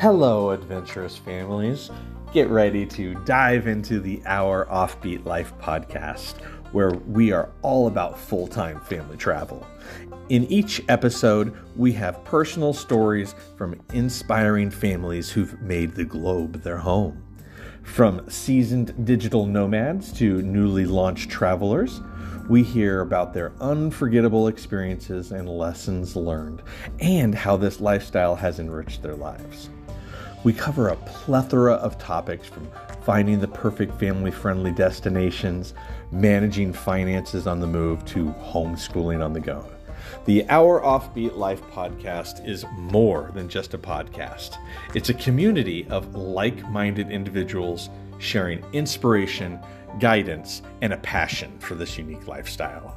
Hello, adventurous families. Get ready to dive into the Our Offbeat Life podcast, where we are all about full time family travel. In each episode, we have personal stories from inspiring families who've made the globe their home. From seasoned digital nomads to newly launched travelers, we hear about their unforgettable experiences and lessons learned, and how this lifestyle has enriched their lives. We cover a plethora of topics from finding the perfect family friendly destinations, managing finances on the move, to homeschooling on the go. The Our Offbeat Life podcast is more than just a podcast. It's a community of like minded individuals sharing inspiration, guidance, and a passion for this unique lifestyle.